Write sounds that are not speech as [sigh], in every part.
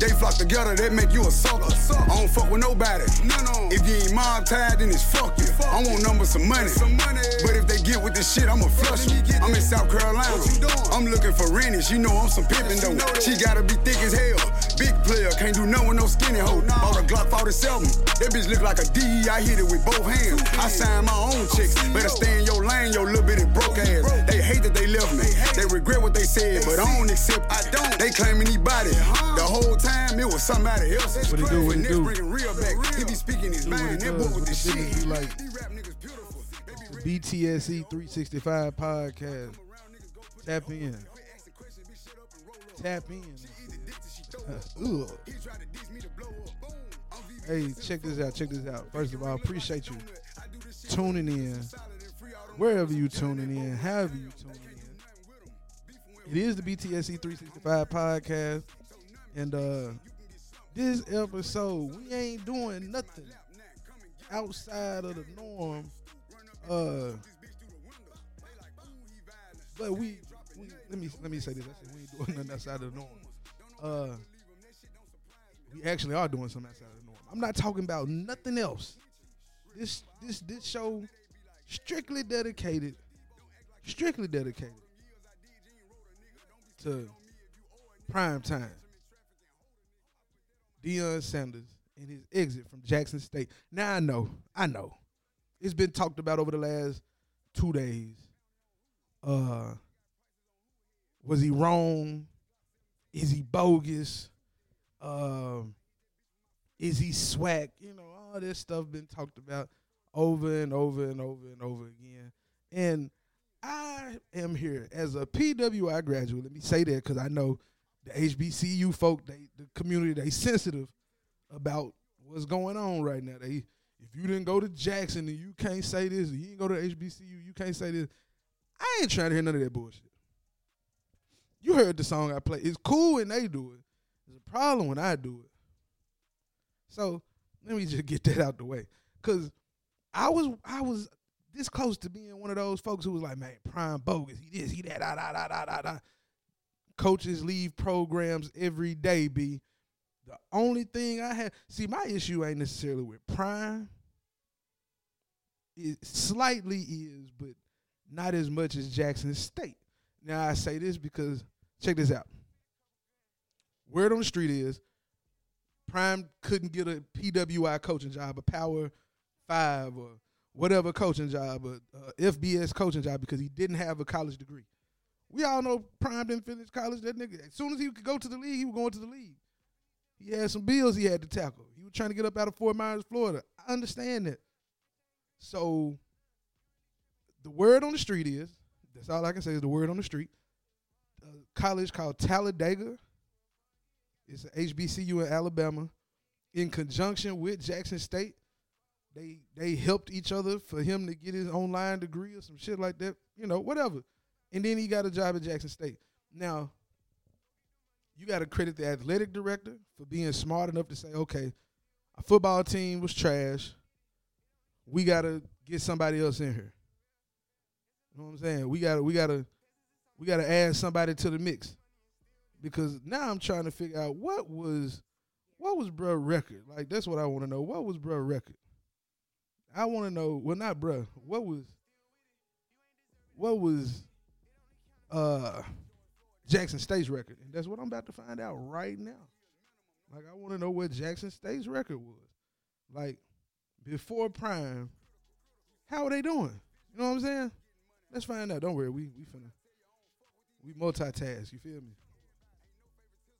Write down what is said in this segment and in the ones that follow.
They flock together, they make you a sucker. I don't fuck with nobody. If you ain't mob tied, then it's fuck you. I want numbers some money. But if they get with this shit, I'ma flush them. I'm in South Carolina. I'm looking for Rennies. You know I'm some pimpin' though. She gotta be thick as hell. Big player, can't do nothing with no skinny hoe. Bought a Glock 47. That bitch look like a D. I hit it with both hands. I sign my own chicks. Better stay in your lane, your little bitty broke ass. They hate that they left me. They regret what they said, but I don't accept. I don't. They claiming he body. The whole time it was somebody else. What it do, what it do? bringing real back. He be speaking his mind. That boy with the shit. be like. These rap niggas beautiful. They be BTSE 365 podcast. Tap in. Tap in. Hey, check this out. Check this out. First of all, appreciate you tuning in. Wherever you tuning in, however you tuning in. It is the BTSE 365 podcast. And uh this episode, we ain't doing nothing outside of the norm. Uh but we, we let me let me say this. I said we ain't doing nothing outside of the norm. Uh, we actually are doing something outside of the norm. I'm not talking about nothing else. This this this show strictly dedicated, strictly dedicated to prime time. Deion Sanders and his exit from Jackson State. Now I know, I know, it's been talked about over the last two days. Uh, was he wrong? Is he bogus? Um, is he swag? You know, all this stuff been talked about over and over and over and over again. And I am here as a PWI graduate. Let me say that because I know the HBCU folk, they the community, they sensitive about what's going on right now. They if you didn't go to Jackson and you can't say this, you didn't go to HBCU, you can't say this. I ain't trying to hear none of that bullshit. You heard the song I play. It's cool when they do it. It's a problem when I do it. So let me just get that out the way. Cause I was I was this close to being one of those folks who was like, man, prime bogus. He this, he that, da da da da da da. Coaches leave programs every day, B. The only thing I have. see, my issue ain't necessarily with prime. It slightly is, but not as much as Jackson State. Now I say this because check this out. Word on the street is Prime couldn't get a PWI coaching job, a Power Five or whatever coaching job, a, a FBS coaching job because he didn't have a college degree. We all know Prime didn't finish college. That nigga, as soon as he could go to the league, he was going to the league. He had some bills he had to tackle. He was trying to get up out of Fort Myers, Florida. I understand that. So the word on the street is that's all I can say is the word on the street. A college called Talladega. It's a HBCU in Alabama. In conjunction with Jackson State, they they helped each other for him to get his online degree or some shit like that. You know, whatever. And then he got a job at Jackson State. Now, you got to credit the athletic director for being smart enough to say, okay, our football team was trash. We got to get somebody else in here. You know what I'm saying? We got to we got to we got to add somebody to the mix. Because now I'm trying to figure out what was what was bruh record? Like that's what I want to know. What was bruh record? I want to know. Well, not bruh. What was what was uh Jackson State's record? And that's what I'm about to find out right now. Like I want to know what Jackson State's record was. Like before Prime, how are they doing? You know what I'm saying? Let's find out. Don't worry, we we finna we multitask. You feel me?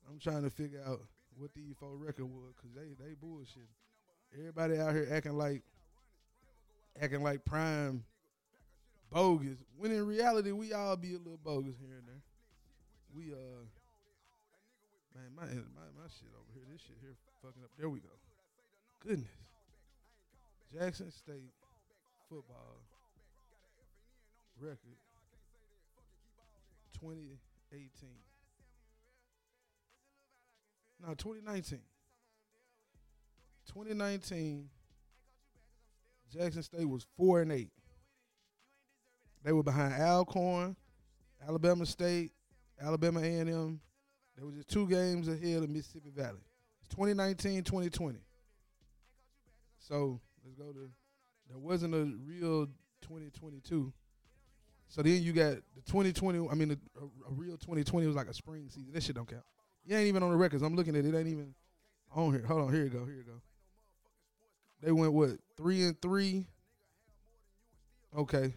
I'm trying to figure out what the E4 record was because they they bullshit. Everybody out here acting like acting like Prime bogus. When in reality, we all be a little bogus here and there. We uh, man, my my my shit over here. This shit here fucking up. There we go. Goodness. Jackson State football record 2018. No, 2019. 2019, Jackson State was four and eight. They were behind Alcorn, Alabama State, Alabama A&M. They were just two games ahead of Mississippi Valley. It's 2019, 2020. So let's go to. There wasn't a real 2022. So then you got the 2020. I mean, a, a, a real 2020 was like a spring season. This shit don't count. You ain't even on the records. I'm looking at it. It ain't even on here. Hold on. Here you go. Here you go. They went what three and three. Okay.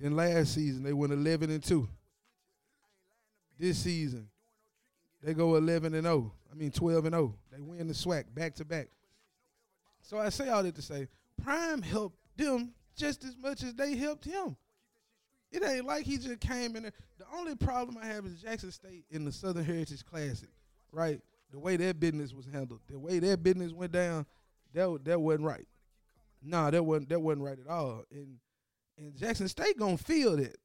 Then last season they went 11 and two. This season they go 11 and 0. I mean 12 and 0. They win the SWAC back to back. So I say all that to say, Prime helped them just as much as they helped him. It ain't like he just came in there. The only problem I have is Jackson State in the Southern Heritage Classic, right? The way their business was handled, the way their business went down, that that wasn't right. Nah, that wasn't that wasn't right at all. And and Jackson State gonna feel that.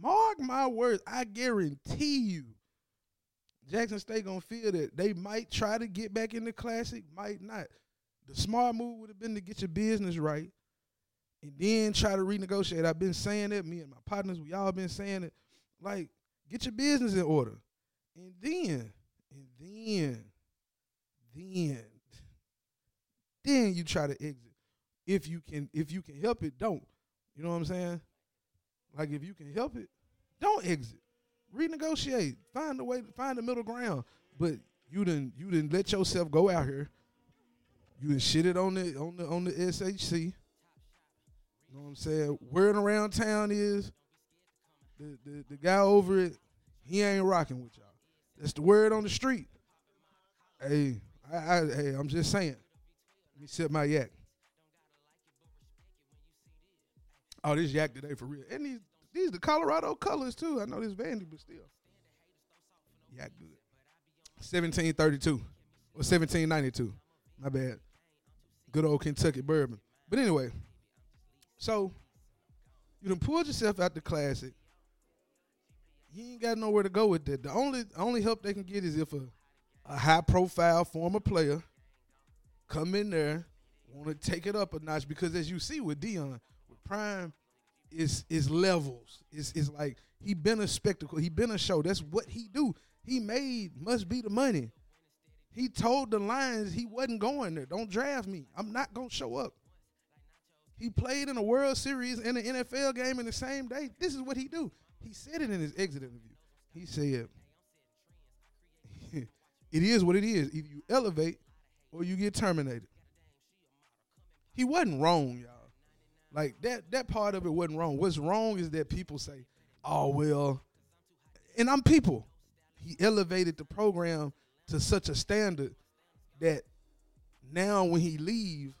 Mark my words, I guarantee you. Jackson State gonna feel that. They might try to get back in the classic, might not. The smart move would have been to get your business right and then try to renegotiate. I've been saying that. Me and my partners, we all been saying it. Like, get your business in order. And then, and then, then, then you try to exit. If you can, if you can help it, don't. You know what I'm saying? Like if you can help it, don't exit. Renegotiate. Find a way. Find the middle ground. But you didn't. You didn't let yourself go out here. You didn't shit it on the on the on the SHC. You know what I'm saying? Word around town is the, the the guy over it. He ain't rocking with y'all. That's the word on the street. Hey, I, I hey, I'm just saying. Let me sip my yak. Oh, this yak today for real. And these these the Colorado colors too. I know this Vandy, but still. Yak good. 1732. Or 1792. My bad. Good old Kentucky bourbon. But anyway, so you done pulled yourself out the classic. You ain't got nowhere to go with that. The only only help they can get is if a, a high profile former player come in there, want to take it up a notch. Because as you see with Deion, with Prime, is is levels. It's it's like he been a spectacle. He been a show. That's what he do. He made must be the money. He told the Lions he wasn't going there. Don't draft me. I'm not gonna show up. He played in a World Series and an NFL game in the same day. This is what he do. He said it in his exit interview. He said, [laughs] "It is what it is. Either you elevate or you get terminated." He wasn't wrong, y'all. Like that that part of it wasn't wrong. What's wrong is that people say, "Oh well," and I'm people. He elevated the program to such a standard that now when he leave,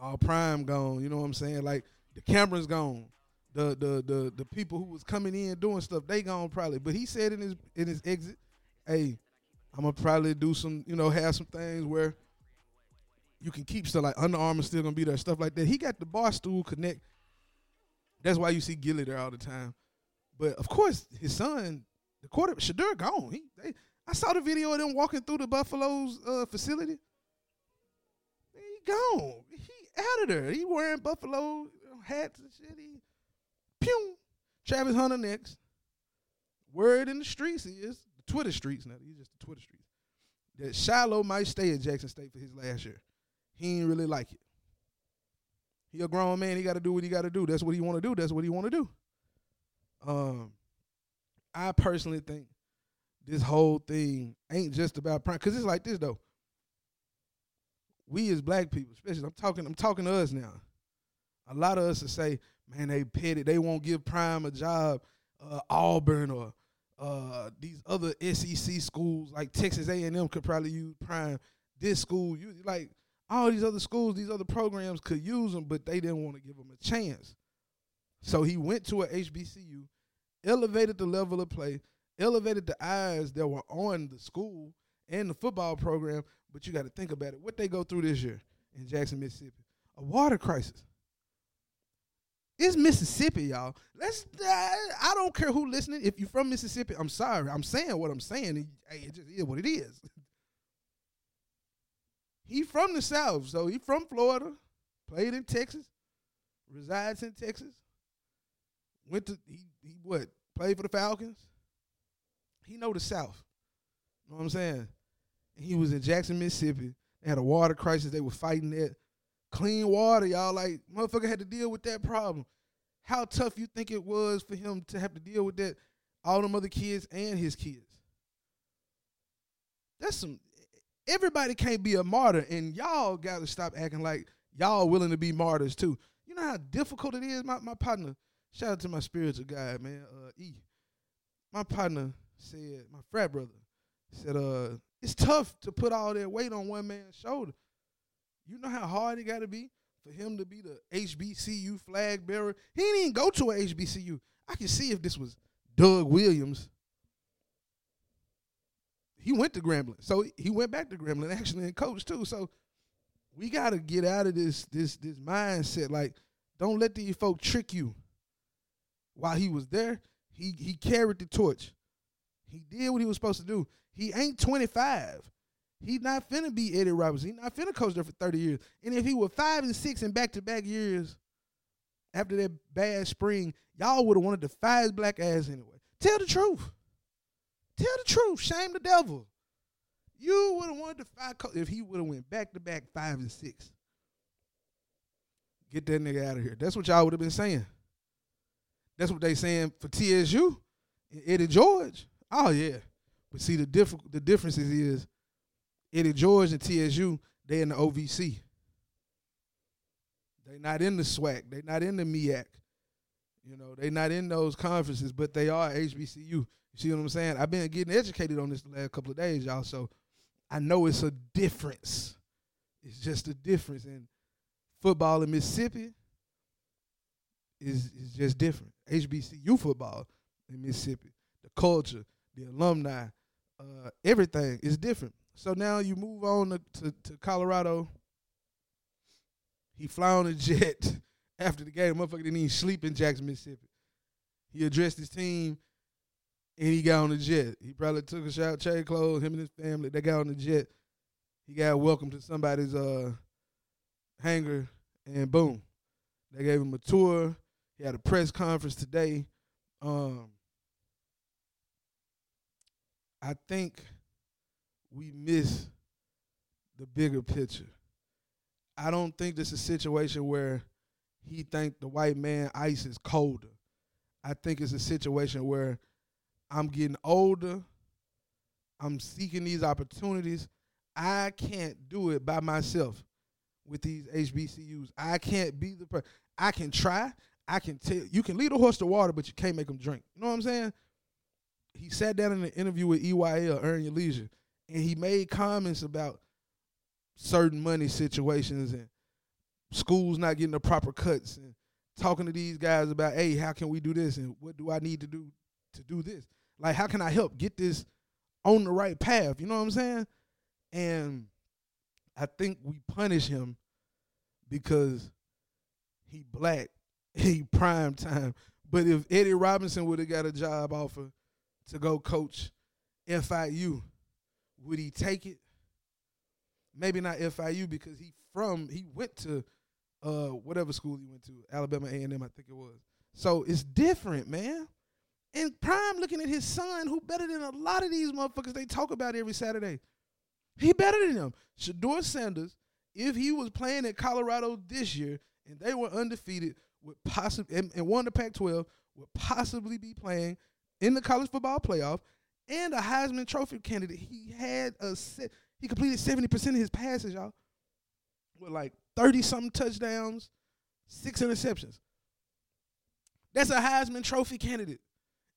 all prime gone. You know what I'm saying? Like the camera's gone. The the the the people who was coming in doing stuff, they gone probably. But he said in his in his exit, hey, I'm gonna probably do some, you know, have some things where you can keep stuff like Under Armour still gonna be there, stuff like that. He got the Barstool Connect. That's why you see Gillie there all the time. But of course, his son, the quarter Shedeur gone. He they, I saw the video of them walking through the Buffalo's uh, facility. He gone. He out of there. He wearing Buffalo hats and shit. He pew. Travis Hunter next. Word in the streets is the Twitter streets now. He's just the Twitter streets. That Shiloh might stay at Jackson State for his last year. He ain't really like it. He a grown man. He got to do what he got to do. That's what he want to do. That's what he want to do. Um, I personally think this whole thing ain't just about prime. Cause it's like this though. We as black people, especially, I'm talking. I'm talking to us now. A lot of us will say, "Man, they petty. They won't give Prime a job." Uh, Auburn or uh, these other SEC schools like Texas A&M could probably use Prime. This school, you like all these other schools, these other programs could use them, but they didn't want to give them a chance. So he went to a HBCU, elevated the level of play, elevated the eyes that were on the school and the football program. But you got to think about it. What they go through this year in Jackson, Mississippi, a water crisis. It's Mississippi, y'all. Let's. Uh, I don't care who listening. If you're from Mississippi, I'm sorry. I'm saying what I'm saying. Hey, it just is what it is. [laughs] he from the South, so he from Florida. Played in Texas. Resides in Texas. Went to he he what played for the Falcons. He know the South. You know what I'm saying? He was in Jackson, Mississippi. They had a water crisis. They were fighting that clean water, y'all. Like motherfucker had to deal with that problem. How tough you think it was for him to have to deal with that? All them other kids and his kids. That's some. Everybody can't be a martyr, and y'all got to stop acting like y'all willing to be martyrs too. You know how difficult it is. My my partner, shout out to my spiritual guy, man. Uh, E. My partner said, my frat brother said, uh, it's tough to put all that weight on one man's shoulder. You know how hard it got to be for him to be the HBCU flag bearer. He didn't even go to a HBCU. I can see if this was Doug Williams. He went to Grambling, so he went back to Grambling actually and coached too. So we got to get out of this this this mindset. Like, don't let these folk trick you. While he was there, he he carried the torch. He did what he was supposed to do. He ain't 25. He not finna be Eddie Robinson. He not finna coach there for 30 years. And if he were five and six in back to back years after that bad spring, y'all would have wanted to fire his black ass anyway. Tell the truth. Tell the truth. Shame the devil. You would have wanted to fire coach if he would have went back to back five and six. Get that nigga out of here. That's what y'all would have been saying. That's what they saying for TSU and Eddie George. Oh yeah. But see the diff- the differences is Eddie George and TSU, they in the OVC. They not in the SWAC. They not in the MEAC. You know, they not in those conferences, but they are HBCU. You see what I'm saying? I've been getting educated on this the last couple of days, y'all. So I know it's a difference. It's just a difference. And football in Mississippi is is just different. HBCU football in Mississippi, the culture, the alumni, uh, everything is different. So now you move on to, to, to Colorado. He fly on a jet [laughs] after the game. Motherfucker didn't even sleep in Jackson, Mississippi. He addressed his team and he got on the jet. He probably took a shower, changed clothes, him and his family, they got on the jet. He got welcome to somebody's uh hangar and boom. They gave him a tour. He had a press conference today. Um I think we miss the bigger picture. I don't think this is a situation where he think the white man ice is colder. I think it's a situation where I'm getting older. I'm seeking these opportunities. I can't do it by myself with these HBCUs. I can't be the person. I can try. I can tell you can lead a horse to water, but you can't make them drink. You know what I'm saying? He sat down in an interview with EYL, Earn Your Leisure, and he made comments about certain money situations and schools not getting the proper cuts and talking to these guys about, hey, how can we do this and what do I need to do to do this? Like, how can I help get this on the right path? You know what I'm saying? And I think we punish him because he black, [laughs] he prime time. But if Eddie Robinson would have got a job offer to go coach FIU, would he take it? Maybe not FIU because he from he went to uh whatever school he went to, Alabama A and M, I think it was. So it's different, man. And Prime looking at his son, who better than a lot of these motherfuckers they talk about every Saturday. He better than them. Shedeur Sanders, if he was playing at Colorado this year and they were undefeated, would possibly and, and won the Pac-12, would possibly be playing in the college football playoff and a Heisman Trophy candidate. He had a he completed seventy percent of his passes, y'all, with like thirty something touchdowns, six interceptions. That's a Heisman Trophy candidate.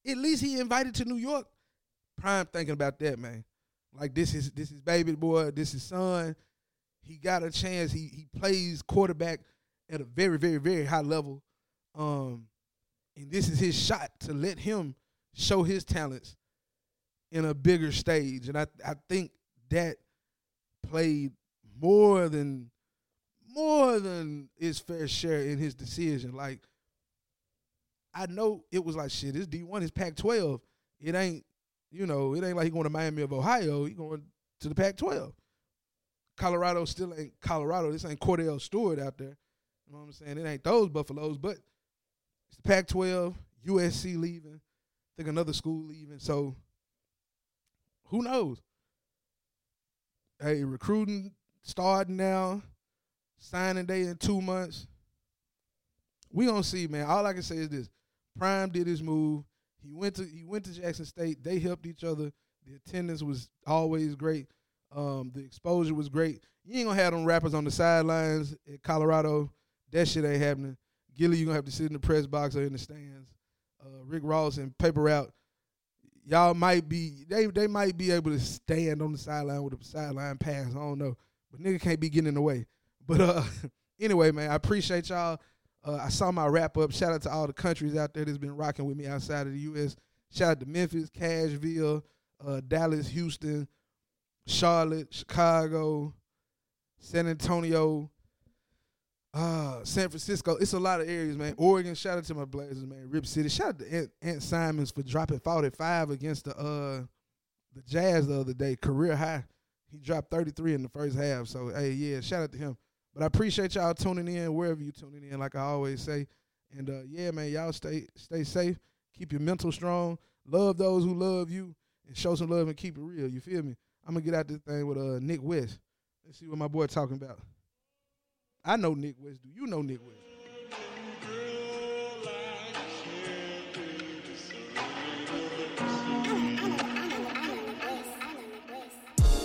At least he invited to New York. Prime thinking about that, man. Like this is this is baby boy, this is son. He got a chance. He he plays quarterback at a very very very high level, um, and this is his shot to let him show his talents in a bigger stage. And I I think that played more than more than his fair share in his decision. Like I know it was like shit. This D one is Pac twelve. It ain't you know it ain't like he going to Miami of Ohio. He going to the Pac twelve. Colorado still ain't Colorado. This ain't Kordell Stewart out there. You know what I'm saying? It ain't those Buffaloes, but it's the Pac twelve. USC leaving. Think another school leaving. So who knows? Hey, recruiting starting now, signing day in two months. We gonna see, man. All I can say is this: Prime did his move. He went to he went to Jackson State. They helped each other. The attendance was always great. Um, the exposure was great. You ain't gonna have them rappers on the sidelines at Colorado. That shit ain't happening. Gillie, you gonna have to sit in the press box or in the stands. Uh, Rick Ross and Paper Route, y'all might be they they might be able to stand on the sideline with a sideline pass. I don't know, but nigga can't be getting in the way. But uh, [laughs] anyway, man, I appreciate y'all. Uh, I saw my wrap up. Shout out to all the countries out there that's been rocking with me outside of the U.S. Shout out to Memphis, Cashville, uh, Dallas, Houston, Charlotte, Chicago, San Antonio, uh, San Francisco. It's a lot of areas, man. Oregon. Shout out to my Blazers, man. Rip City. Shout out to Ant, Ant Simons for dropping 45 against the uh the Jazz the other day. Career high. He dropped 33 in the first half. So hey, yeah, shout out to him. But I appreciate y'all tuning in wherever you tuning in, like I always say. And uh, yeah, man, y'all stay stay safe. Keep your mental strong. Love those who love you, and show some love and keep it real. You feel me? I'm gonna get out this thing with uh Nick West. Let's see what my boy talking about. I know Nick West. Do you know Nick West?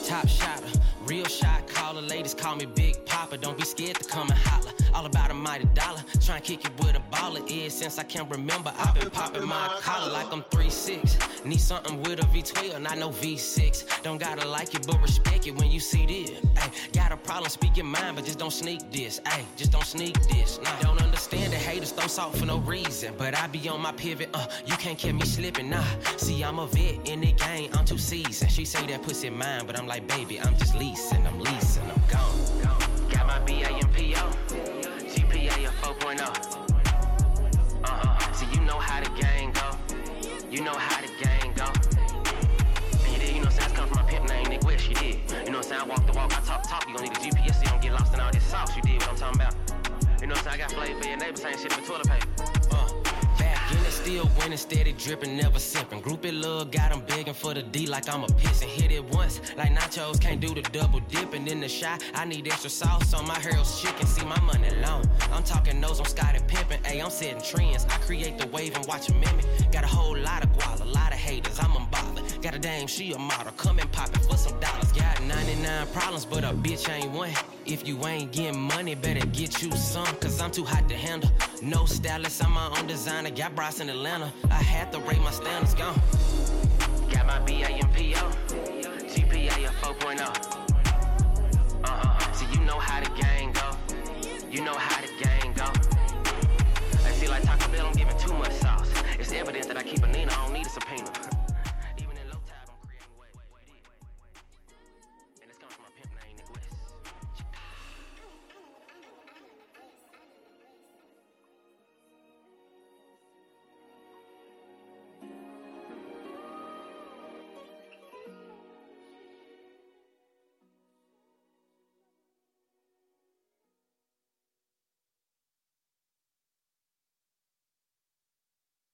Top shotter, real shot caller. Ladies call me Big Papa. Don't be scared to come and holler. All about a mighty dollar. Try and kick it with a baller. Is since I can't remember. I've been popping my collar like I'm 3'6. Need something with a V12, not no V6. Don't gotta like it, but respect it when you see this. Ay, got a problem, speak your mind, but just don't sneak this. Ay, just don't sneak this. Nah, don't understand the haters throw salt for no reason. But I be on my pivot, uh, you can't catch me slipping, nah. See, I'm a vet in the game, I'm too seasoned. She say that pussy mine, but I'm like, baby, I'm just leasing, I'm leasing, I'm gone. Got my BA and PO, GPA a 4.0. Uh-huh. So you know how the go. You know how the go. And you did, you know what I'm saying? Come from my pimp name, Nick you did. You know what I'm saying? I walk the walk, I talk the talk. You gon' need a GPS you don't get lost in all this sauce. You did what I'm talking about. You know what I'm saying? I got flavor for your neighbor saying shit for toilet paper. Still winning, steady dripping, never sipping. Group it love, got 'em begging for the D like I'm a piss and hit it once. Like nachos, can't do the double dipping in the shot. I need extra sauce on my Harold's chicken, see my money long. I'm talking nose on Scotty pimping, ayy, I'm setting trends. I create the wave and watch a mimic. Got a whole lot of guala, a lot of haters, I'm unbothered. Got a dame, she a model, come and pop it for some dollars. Got 99 problems, but a bitch ain't one. If you ain't getting money, better get you some, cause I'm too hot to handle. No stylist, I'm my own designer. Got bras in Atlanta. I had to rate my standards gone. Got my BA and PO. GPA a 4.0. Uh-huh. So you know how the game go. You know how